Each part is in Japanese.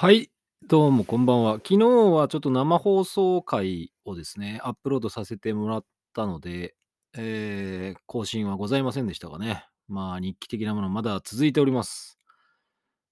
はい、どうもこんばんは。昨日はちょっと生放送回をですね、アップロードさせてもらったので、えー更新はございませんでしたがね。まあ、日記的なものまだ続いております。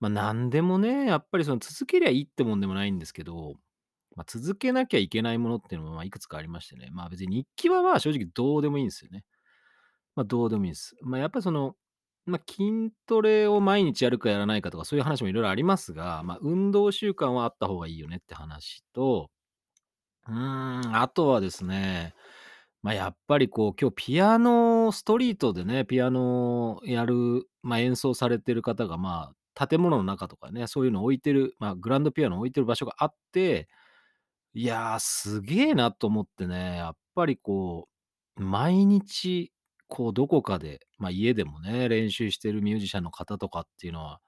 ま、あなんでもね、やっぱりその続けりゃいいってもんでもないんですけど、まあ、続けなきゃいけないものっていうのも、まあ、いくつかありましてね。まあ、別に日記はまあ、正直どうでもいいんですよね。まあ、どうでもいいです。まあ、やっぱりそのま、筋トレを毎日やるかやらないかとか、そういう話もいろいろありますが、ま、運動習慣はあった方がいいよねって話と、うん、あとはですね、ま、やっぱりこう、今日ピアノストリートでね、ピアノやる、ま、演奏されてる方が、まあ、建物の中とかね、そういうの置いてる、ま、グランドピアノ置いてる場所があって、いやー、すげえなと思ってね、やっぱりこう、毎日、こう、どこかで、まあ、家でもね、練習してるミュージシャンの方とかっていうのは、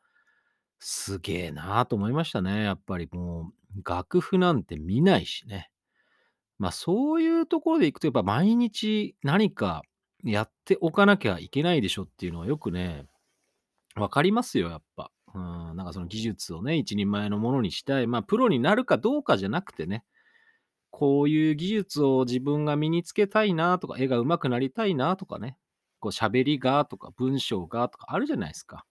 すげえなと思いましたね。やっぱりもう、楽譜なんて見ないしね。ま、あそういうところでいくと、やっぱ毎日何かやっておかなきゃいけないでしょっていうのはよくね、分かりますよ、やっぱ。うん、なんかその技術をね、一人前のものにしたい。まあ、プロになるかどうかじゃなくてね、こういう技術を自分が身につけたいなとか、絵が上手くなりたいなとかね、こう喋りがとか文章がとかあるじゃないですか。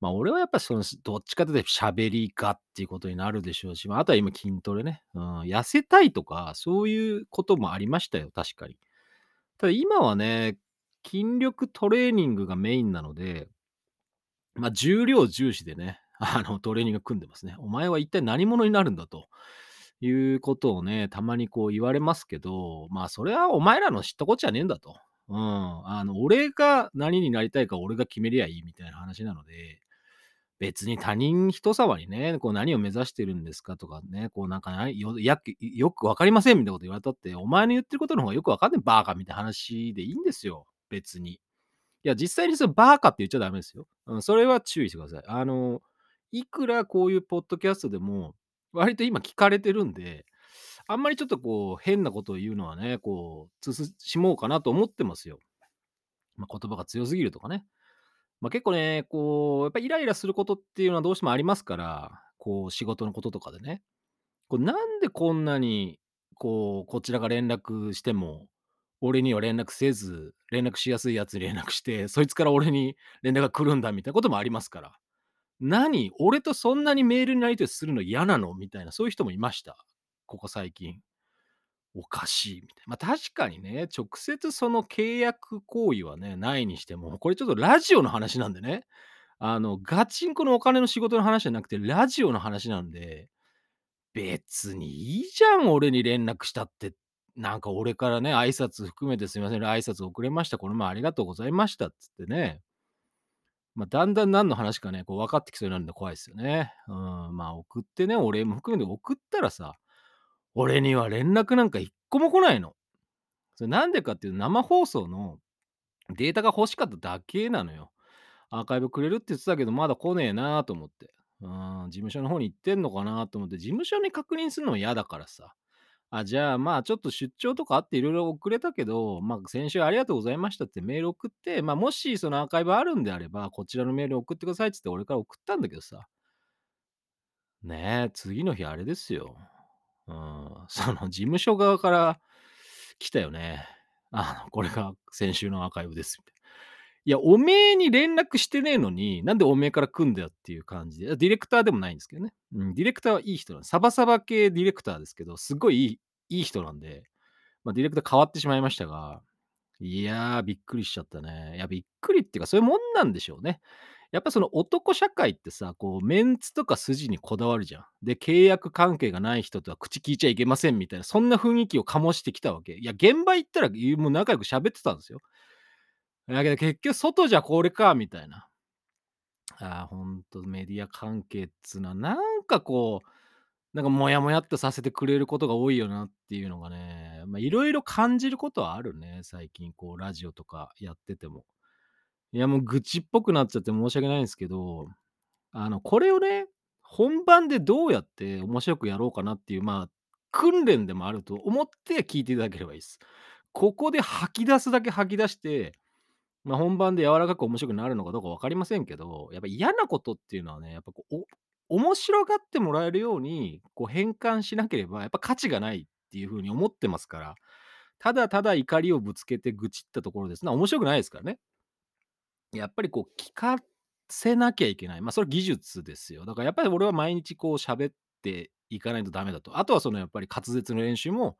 まあ、俺はやっぱその、どっちかというと喋りがっていうことになるでしょうし、まあ、あとは今筋トレね。うん、痩せたいとか、そういうこともありましたよ、確かに。ただ今はね、筋力トレーニングがメインなので、まあ、重量重視でね、あの、トレーニング組んでますね。お前は一体何者になるんだということをね、たまにこう言われますけど、まあ、それはお前らの知ったこっちゃねえんだと。うん。あの、俺が何になりたいか俺が決めりゃいいみたいな話なので、別に他人人様にね、こう何を目指してるんですかとかね、こうなんかよやよくわかりませんみたいなこと言われたって、お前の言ってることの方がよくわかんねえバーカみたいな話でいいんですよ、別に。いや、実際にそのバーカって言っちゃダメですよ。うん、それは注意してください。あの、いくらこういうポッドキャストでも、割と今聞かれてるんで、あんまりちょっとこう変なことを言うのはね、こう、慎もうかなと思ってますよ。まあ、言葉が強すぎるとかね。まあ、結構ね、こう、やっぱイライラすることっていうのはどうしてもありますから、こう仕事のこととかでね。こうなんでこんなに、こう、こちらが連絡しても、俺には連絡せず、連絡しやすいやつに連絡して、そいつから俺に連絡が来るんだみたいなこともありますから。何？俺とそんなにメールにやり取りするの嫌なの？みたいな、そういう人もいました。ここ最近。おかしいみたいな。まあ、確かにね、直接その契約行為はね、ないにしても、これちょっとラジオの話なんでね、あの、ガチンコのお金の仕事の話じゃなくて、ラジオの話なんで、別にいいじゃん、俺に連絡したって。なんか俺からね、挨拶含めてすいません、挨拶遅れました。この前ありがとうございましたつってね。まあ、だんだん何の話かね、こう分かってきそうになるんで怖いですよね。うん、まあ、送ってね、お礼も含めて送ったらさ、俺には連絡なんか一個も来ないの。それなんでかっていうと、生放送のデータが欲しかっただけなのよ。アーカイブくれるって言ってたけど、まだ来ねえなと思って。うん、事務所の方に行ってんのかなと思って、事務所に確認するのも嫌だからさ。あ、じゃあ、まあ、ちょっと出張とかあっていろいろ遅れたけど、まあ、先週ありがとうございましたってメール送って、まあ、もしそのアーカイブあるんであれば、こちらのメール送ってくださいっつって俺から送ったんだけどさ。ねえ、次の日あれですよ。うん、その事務所側から来たよね。あの、これが先週のアーカイブですい。や、おめえに連絡してねえのに、なんでおめえから来んだよっていう感じで、ディレクターでもないんですけどね。うん、ディレクターはいい人なんで。サバサバ系ディレクターですけど、すごいいいいい人なんで、まあ、ディレクター変わってしまいましたが、いやー、びっくりしちゃったね。いや、びっくりっていうか、そういうもんなんでしょうね。やっぱその男社会ってさ、こうメンツとか筋にこだわるじゃん。で、契約関係がない人とは口聞いちゃいけませんみたいな、そんな雰囲気を醸してきたわけ。いや、現場行ったらもう仲良く喋ってたんですよ。だけど結局外じゃこれかみたいな。ああ、ほんとメディア関係っつうのは、なんかこう、なんかモヤモヤっとさせてくれることが多いよなっていうのがね、いろいろ感じることはあるね、最近こうラジオとかやってても。いや、もう愚痴っぽくなっちゃって申し訳ないんですけど、あの、これをね、本番でどうやって面白くやろうかなっていう、まあ、訓練でもあると思って聞いていただければいいです。ここで吐き出すだけ吐き出して、まあ、本番で柔らかく面白くなるのかどうか分かりませんけど、やっぱ嫌なことっていうのはね、やっぱこう、面白がってもらえるように、こう変換しなければ、やっぱ価値がないっていう風に思ってますから、ただただ怒りをぶつけて愚痴ったところですね、面白くないですからね。やっぱりこう聞かせなきゃいけない。まあ、それ技術ですよ。だからやっぱり俺は毎日こう喋っていかないとダメだと。あとはそのやっぱり滑舌の練習も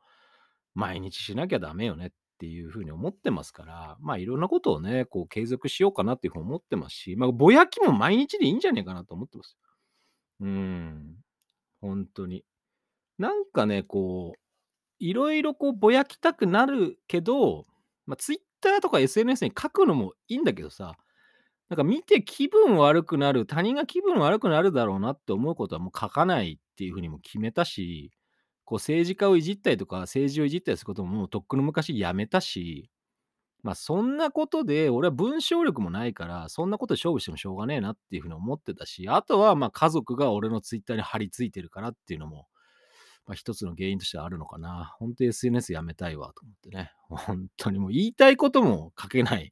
毎日しなきゃダメよねっていう風に思ってますから、まあいろんなことをね、こう継続しようかなっていう風に思ってますし、まあぼやきも毎日でいいんじゃねえかなと思ってます。うん、ほんとに。なんかね、こう、いろいろこうぼやきたくなるけど、ま、Twitter とか SNS に書くのもいいんだけどさ、なんか見て気分悪くなる、他人が気分悪くなるだろうなって思うことはもう書かないっていう風にも決めたし、こう政治家をいじったりとか、政治をいじったりすることももうとっくの昔やめたし、まあ、そんなことで、俺は文章力もないから、そんなことで勝負してもしょうがねえなっていう風に思ってたし、あとは、まあ、家族が俺の Twitter に張り付いてるからっていうのも、まあ、一つの原因としてはあるのかな。ほんと SNS やめたいわと思ってね。ほんとにもう言いたいことも書けない。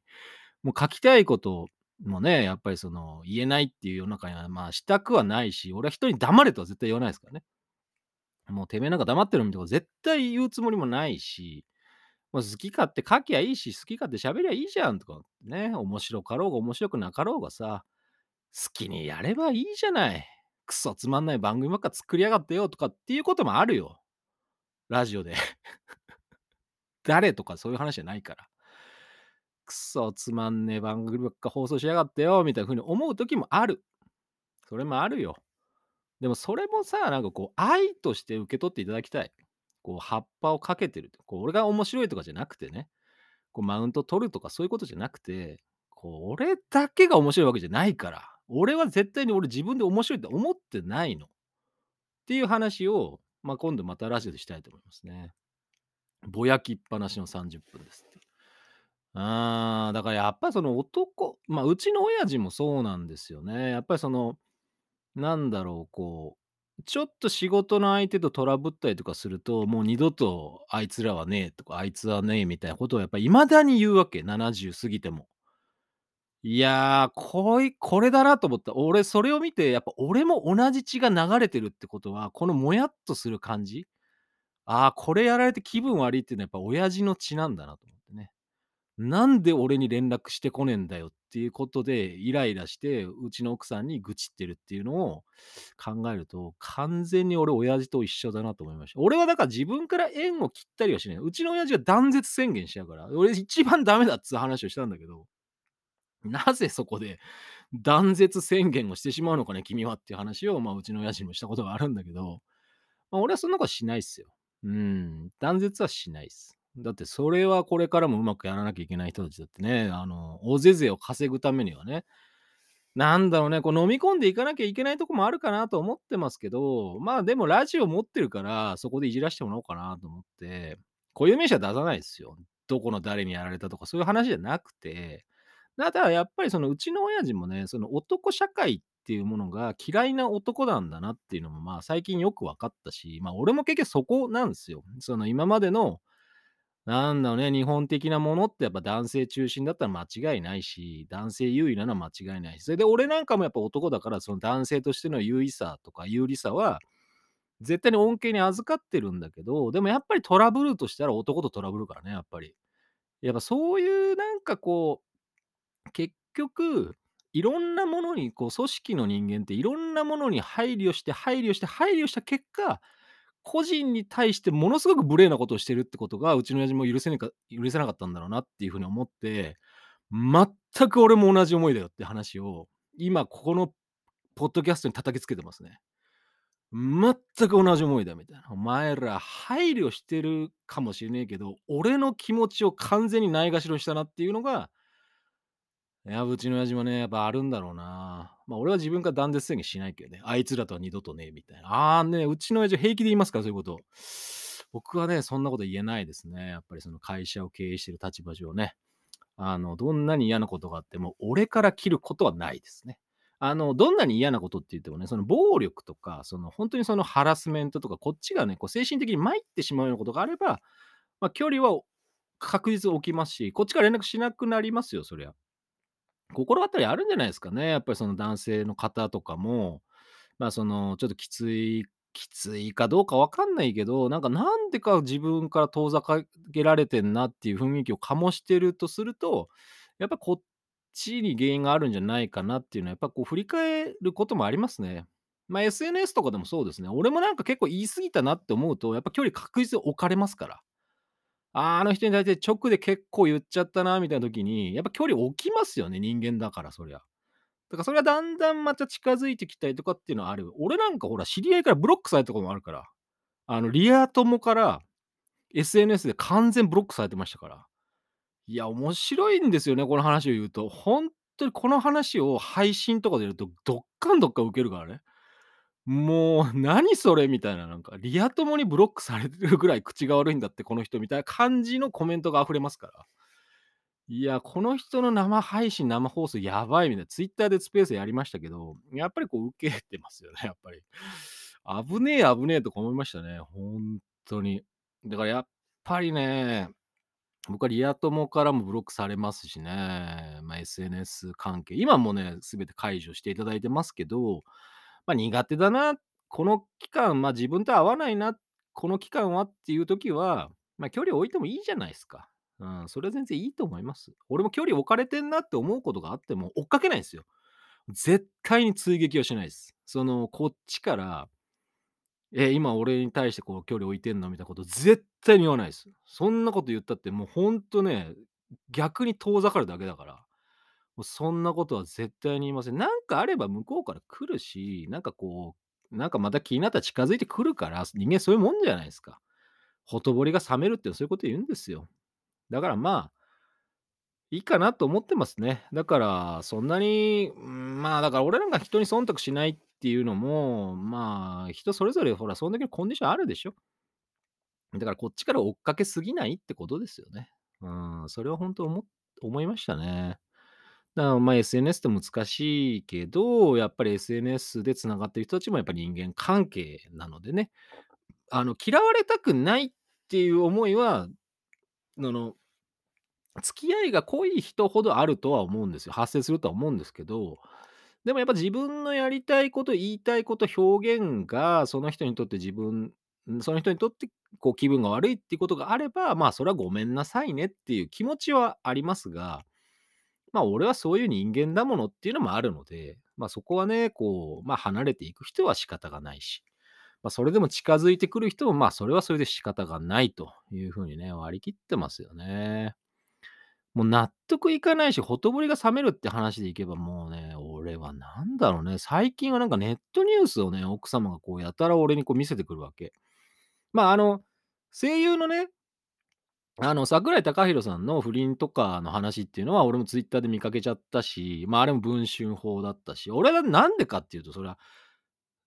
もう書きたいこともね、やっぱりその言えないっていう世の中には、まあしたくはないし、俺は人に黙れとは絶対言わないですからね。もうてめえなんか黙ってろみたいなこと絶対言うつもりもないし、まあ、好き勝手書きゃいいし、好き勝手喋りゃいいじゃんとかね、面白かろうが面白くなかろうがさ、好きにやればいいじゃない。クソつまんない番組ばっか作りやがってよとかっていうこともあるよ。ラジオで。誰とかそういう話じゃないから。クソつまんねえ番組ばっか放送しやがってよみたいな風に思う時もある。それもあるよ。でもそれもさ、なんかこう愛として受け取っていただきたい。こう葉っぱをかけてる。こう俺が面白いとかじゃなくてね、こうマウント取るとかそういうことじゃなくて、こう俺だけが面白いわけじゃないから、俺は絶対に俺自分で面白いって思ってないの。っていう話を、まあ、今度またラジオでしたいと思いますね。ぼやきっぱなしの30分です。ああ、だからやっぱりその男まあ、うちの親父もそうなんですよね。やっぱりその、なんだろう、こう、ちょっと仕事の相手とトラブったりとかすると、もう二度とあいつらはねえとか、あいつはねえみたいなことをやっぱり未だに言うわけ、70過ぎても。いや、こいこれだなと思った。俺それを見て、やっぱ俺も同じ血が流れてるってことは、このもやっとする感じ、ああ、これやられて気分悪いっていうのはやっぱ親父の血なんだなと。なんで俺に連絡してこねえんだよっていうことでイライラして、うちの奥さんに愚痴ってるっていうのを考えると、完全に俺親父と一緒だなと思いました。俺はだから自分から縁を切ったりはしない。うちの親父が断絶宣言しやから、俺一番ダメだっつう話をしたんだけど、なぜそこで断絶宣言をしてしまうのかね、君はっていう話を、まあ、うちの親父にもしたことがあるんだけど、まあ、俺はそんなことしないっすよ。うん、断絶はしないっす。だってそれはこれからもうまくやらなきゃいけない人たちだってね、あの、大勢勢を稼ぐためにはね、なんだろうね、こう飲み込んでいかなきゃいけないとこもあるかなと思ってますけど、まあでもラジオ持ってるから、そこでいじらしてもらおうかなと思って、固有名詞は出さないですよ。どこの誰にやられたとかそういう話じゃなくて、ただやっぱりそのうちの親父もね、その男社会っていうものが嫌いな男なんだなっていうのもまあ最近よく分かったし、まあ俺も結局そこなんですよ。その今までのなんだろうね、日本的なものってやっぱ男性中心だったら間違いないし、男性優位なのは間違いないし、それで俺なんかもやっぱ男だから、その男性としての優位さとか有利さは、絶対に恩恵に預かってるんだけど、でもやっぱりトラブルとしたら男とトラブルからね、やっぱり。やっぱそういうなんかこう、結局、いろんなものに、こう組織の人間っていろんなものに配慮して配慮して配慮した結果、個人に対してものすごく無礼なことをしてるってことが、うちの親父も許せねか許せなかったんだろうなっていう風に思って、全く俺も同じ思いだよって話を、今ここのポッドキャストに叩きつけてますね。全く同じ思いだみたいな。お前ら配慮してるかもしれねえけど、俺の気持ちを完全にないがしろしたなっていうのが、いや、うちの親父もね、やっぱあるんだろうな。まあ、俺は自分から断絶宣言しないけどね。あいつらとは二度とね、みたいな。ああね、うちの親父平気で言いますから、そういうこと。僕はね、そんなこと言えないですね。やっぱりその会社を経営してる立場上ね。あの、どんなに嫌なことがあっても、俺から切ることはないですね。あの、どんなに嫌なことって言ってもね、その暴力とか、その本当にそのハラスメントとか、こっちがね、こう精神的に参ってしまうようなことがあれば、まあ、距離は確実起きますし、こっちから連絡しなくなりますよ、そりゃ。心当たりあるんじゃないですかね。やっぱりその男性の方とかも、まあ、その、ちょっときついきついかどうかわかんないけど、なんかなんでか自分から遠ざかけられてんなっていう雰囲気を醸してるとすると、やっぱこっちに原因があるんじゃないかなっていうのは、やっぱこう振り返ることもありますね。まあ、SNS とかでもそうですね。俺もなんか結構言い過ぎたなって思うと、やっぱ距離確実に置かれますから。あーあの人に対して直で結構言っちゃったなみたいな時に、やっぱ距離置きますよね、人間だからそりゃ。だからそれはだんだんまた近づいてきたりとかっていうのはある。俺なんかほら、知り合いからブロックされたこともあるから。あの、リア友から SNS で完全ブロックされてましたから。いや、面白いんですよね、この話を言うと。本当にこの話を配信とかでやると、どっかんどっか受けるからね。もう、何それ？みたいな、なんか、リア友にブロックされてるぐらい口が悪いんだって、この人みたいな感じのコメントが溢れますから。いや、この人の生配信、生放送やばいみたいな、ツイッターでスペースやりましたけど、やっぱりこう受けてますよね、やっぱり。危ねえ、危ねえとか思いましたね、ほんとに。だからやっぱりね、僕はリア友からもブロックされますしね、まあ、SNS 関係、今もね、すべて解除していただいてますけど、まあ、苦手だな、この期間、まあ、自分と合わないな、この期間はっていう時は、まあ、距離を置いてもいいじゃないですか。うん、それは全然いいと思います。俺も距離置かれてんなって思うことがあっても追っかけないんですよ。絶対に追撃はしないです。その、こっちから、え、今俺に対してこう距離置いてんの？みたいなこと絶対に言わないです。そんなこと言ったってもうほんとね、逆に遠ざかるだけだから。もうそんなことは絶対に言いません。なんかあれば向こうから来るし、なんかこう、なんかまた気になったら近づいてくるから、人間そういうもんじゃないですか。ほとぼりが冷めるってそういうこと言うんですよ。だからまあ、いいかなと思ってますね。だから、そんなに、まあ、だから俺なんか人に忖度しないっていうのも、まあ、人それぞれほら、そんだけのコンディションあるでしょ。だからこっちから追っかけすぎないってことですよね。うん、それは本当思思いましたね。だからまあ SNS って難しいけど、やっぱり SNS でつながってる人たちもやっぱり人間関係なのでね、あの嫌われたくないっていう思いは、あの付き合いが濃い人ほどあるとは思うんですよ。発生するとは思うんですけど、でもやっぱ自分のやりたいこと、言いたいこと、表現がその人にとって自分その人にとってこう気分が悪いっていうことがあれば、まあそれはごめんなさいねっていう気持ちはありますが、まあ俺はそういう人間だものっていうのもあるので、まあそこはね、こう、まあ離れていく人は仕方がないし、まあそれでも近づいてくる人も、まあそれはそれで仕方がないというふうにね、割り切ってますよね。もう納得いかないし、ほとぼりが冷めるって話でいけば、もうね、俺はなんだろうね、最近はなんかネットニュースをね、奥様がこうやたら俺にこう見せてくるわけ。まあ、あの、声優のね、あの、桜井貴弘さんの不倫とかの話っていうのは、俺もツイッターで見かけちゃったし、まあ、あれも文春法だったし、俺はなんでかっていうと、それは、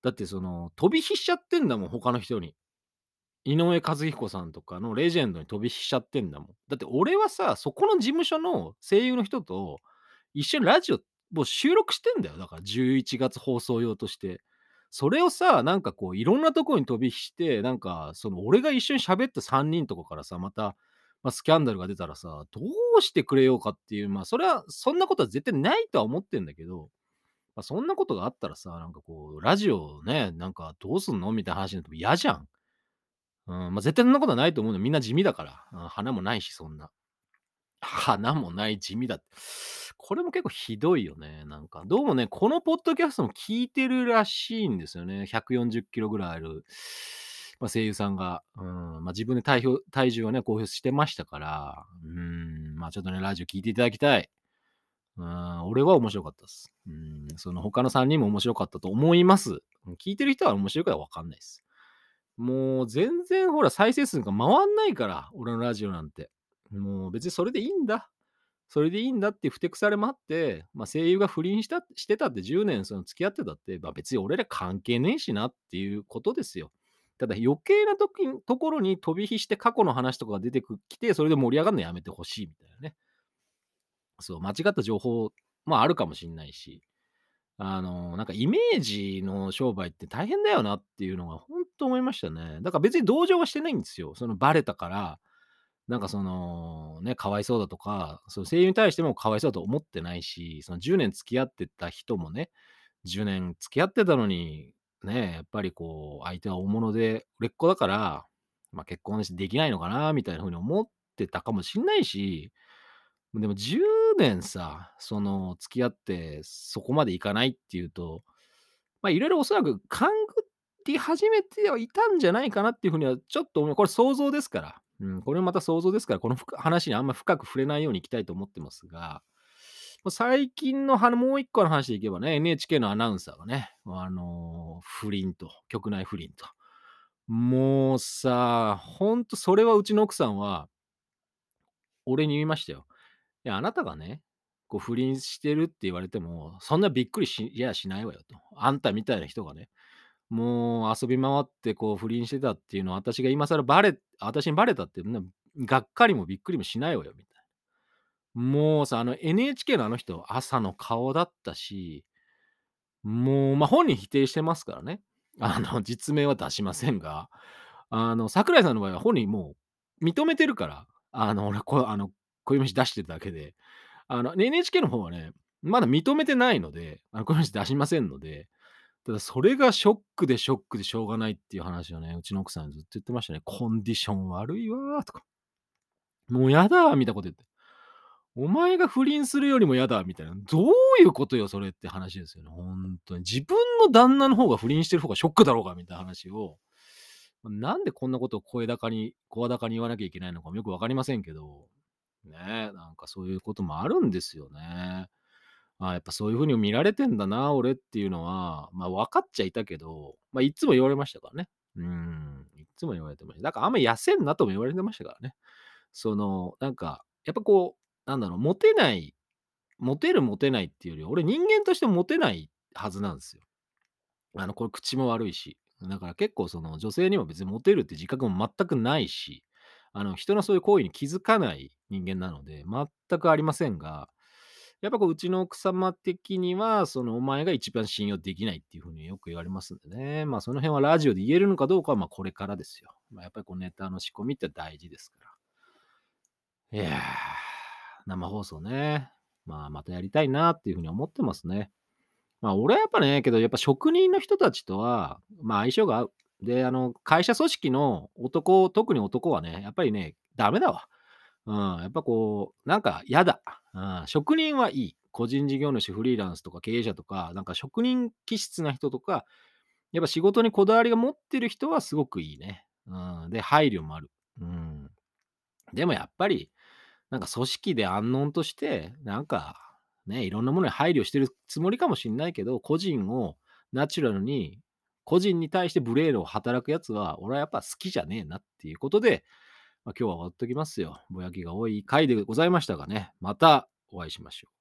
だってその、飛び火しちゃってんだもん、他の人に。井上和彦さんとかのレジェンドに飛び火しちゃってんだもん。だって俺はさ、そこの事務所の声優の人と一緒にラジオもう収録してんだよ。だから11月放送用として。それをさ、なんかこういろんなところに飛び火して、なんかその俺が一緒に喋った3人とかからさ、また、まあ、スキャンダルが出たらさ、どうしてくれようかっていう、まあそれは、そんなことは絶対ないとは思ってんだけど、まあ、そんなことがあったらさ、なんかこう、ラジオね、なんかどうすんのみたいな話になっても嫌じゃん。うん、まあ、絶対そんなことはないと思うの。みんな地味だから。うん、花もないし、そんな。花もない地味だって。これも結構ひどいよね。なんか、どうもね、このポッドキャストも聞いてるらしいんですよね。140キロぐらいある、まあ、声優さんが。うん、まあ、自分で体表体重をね、公表してましたから、うん、まあちょっとね、ラジオ聞いていただきたい。うん、俺は面白かったです。うん、その他の3人も面白かったと思います。聞いてる人は面白いかはわかんないです。もう全然ほら再生数が回んないから、俺のラジオなんて。もう別にそれでいいんだ。それでいいんだってふてくされもあって、まあ、声優が不倫したしてたって10年その付き合ってたって、まあ、別に俺ら関係ねえしなっていうことですよ。ただ余計な時ところに飛び火して過去の話とかが出てきて、それで盛り上がるのやめてほしいみたいなね。そう、間違った情報もあるかもしんないし。あの、なんかイメージの商売って大変だよなっていうのが本当思いましたね。だから別に同情はしてないんですよ。そのバレたから、なんかその、ね、かわいそうだとか、その声優に対してもかわいそうだと思ってないし、その10年付き合ってた人もね、10年付き合ってたのに、ね、やっぱりこう、相手は大物で売れっ子だから、ま、結婚できないのかなみたいな風に思ってたかもしんないし、でも10年さ、その付き合ってそこまでいかないっていうと、ま、色々おそらく勘ぐり始めてはいたんじゃないかなっていう風にはちょっと思う。これ想像ですから。うん、これまた想像ですから、この話にあんま深く触れないようにいきたいと思ってますが、最近のはもう一個の話でいけばね、NHK のアナウンサーがね、あの、不倫と、局内不倫と。もうさ、ほんとそれはうちの奥さんは俺に言いましたよ。いや、あなたがね、こう不倫してるって言われても、そんなびっくりしやしないわよと。あんたみたいな人がね、もう遊び回ってこう不倫してたっていうのは、私が今更バレ私にバレたって、がっかりもびっくりもしないわよみたいな。もうさ、あの NHK のあの人、朝の顔だったし、もう、ま、本人否定してますからね。あの実名は出しませんが、あの桜井さんの場合は本人もう認めてるから、あの俺こあの恋飯出してるだけで、あの NHK の方はね、まだ認めてないので、あの恋飯出しませんので、ただそれがショックでショックでしょうがないっていう話をね、うちの奥さんずっと言ってましたね。コンディション悪いわーとか。もうやだーみたいなこと言って。お前が不倫するよりもやだみたいな。どういうことよそれって話ですよね、ほんとに。自分の旦那の方が不倫してる方がショックだろうがみたいな話を、なんでこんなことを声高に声高に言わなきゃいけないのかもよく分かりませんけど、ね、なんかそういうこともあるんですよね。ああ、やっぱそういう風に見られてんだな、俺っていうのは、まあ、分かっちゃいたけど、まあ、いっつも言われましたからね。うん、いっつも言われてました。だからあんま痩せんなとも言われてましたからね。その、なんか、やっぱこう、なんだろう、モテないモテるモテないっていうより、俺人間としてモテないはずなんですよ。あの、これ口も悪いし。だから結構その女性にも別にモテるって自覚も全くないし、あの、人のそういう行為に気づかない人間なので、全くありませんが、やっぱこう、うちの奥様的には、その、お前が一番信用できないっていう風によく言われますんでね。まあ、その辺はラジオで言えるのかどうかは、まあ、これからですよ。ま、やっぱりこうネタの仕込みって大事ですから。いやー、生放送ね、まあ、またやりたいなっていう風に思ってますね。まあ、俺はやっぱね、けどやっぱ職人の人たちとは、まあ、相性が合う。で、あの、会社組織の男特に男はね、やっぱりね、ダメだわ。うん、やっぱこう、なんか嫌だ。うん、職人はいい。個人事業主、フリーランスとか経営者とか、なんか職人気質な人とか、やっぱ仕事にこだわりが持ってる人はすごくいいね。うん、で、配慮もある。うん。でもやっぱり、なんか組織で安穏として、なんか、ね、いろんなものに配慮してるつもりかもしんないけど、個人をナチュラルに、個人に対して無礼を働くやつは、俺はやっぱ好きじゃねえなっていうことで、まあ、今日は終わっときますよ。ぼやきが多い回でございましたがね、またお会いしましょう。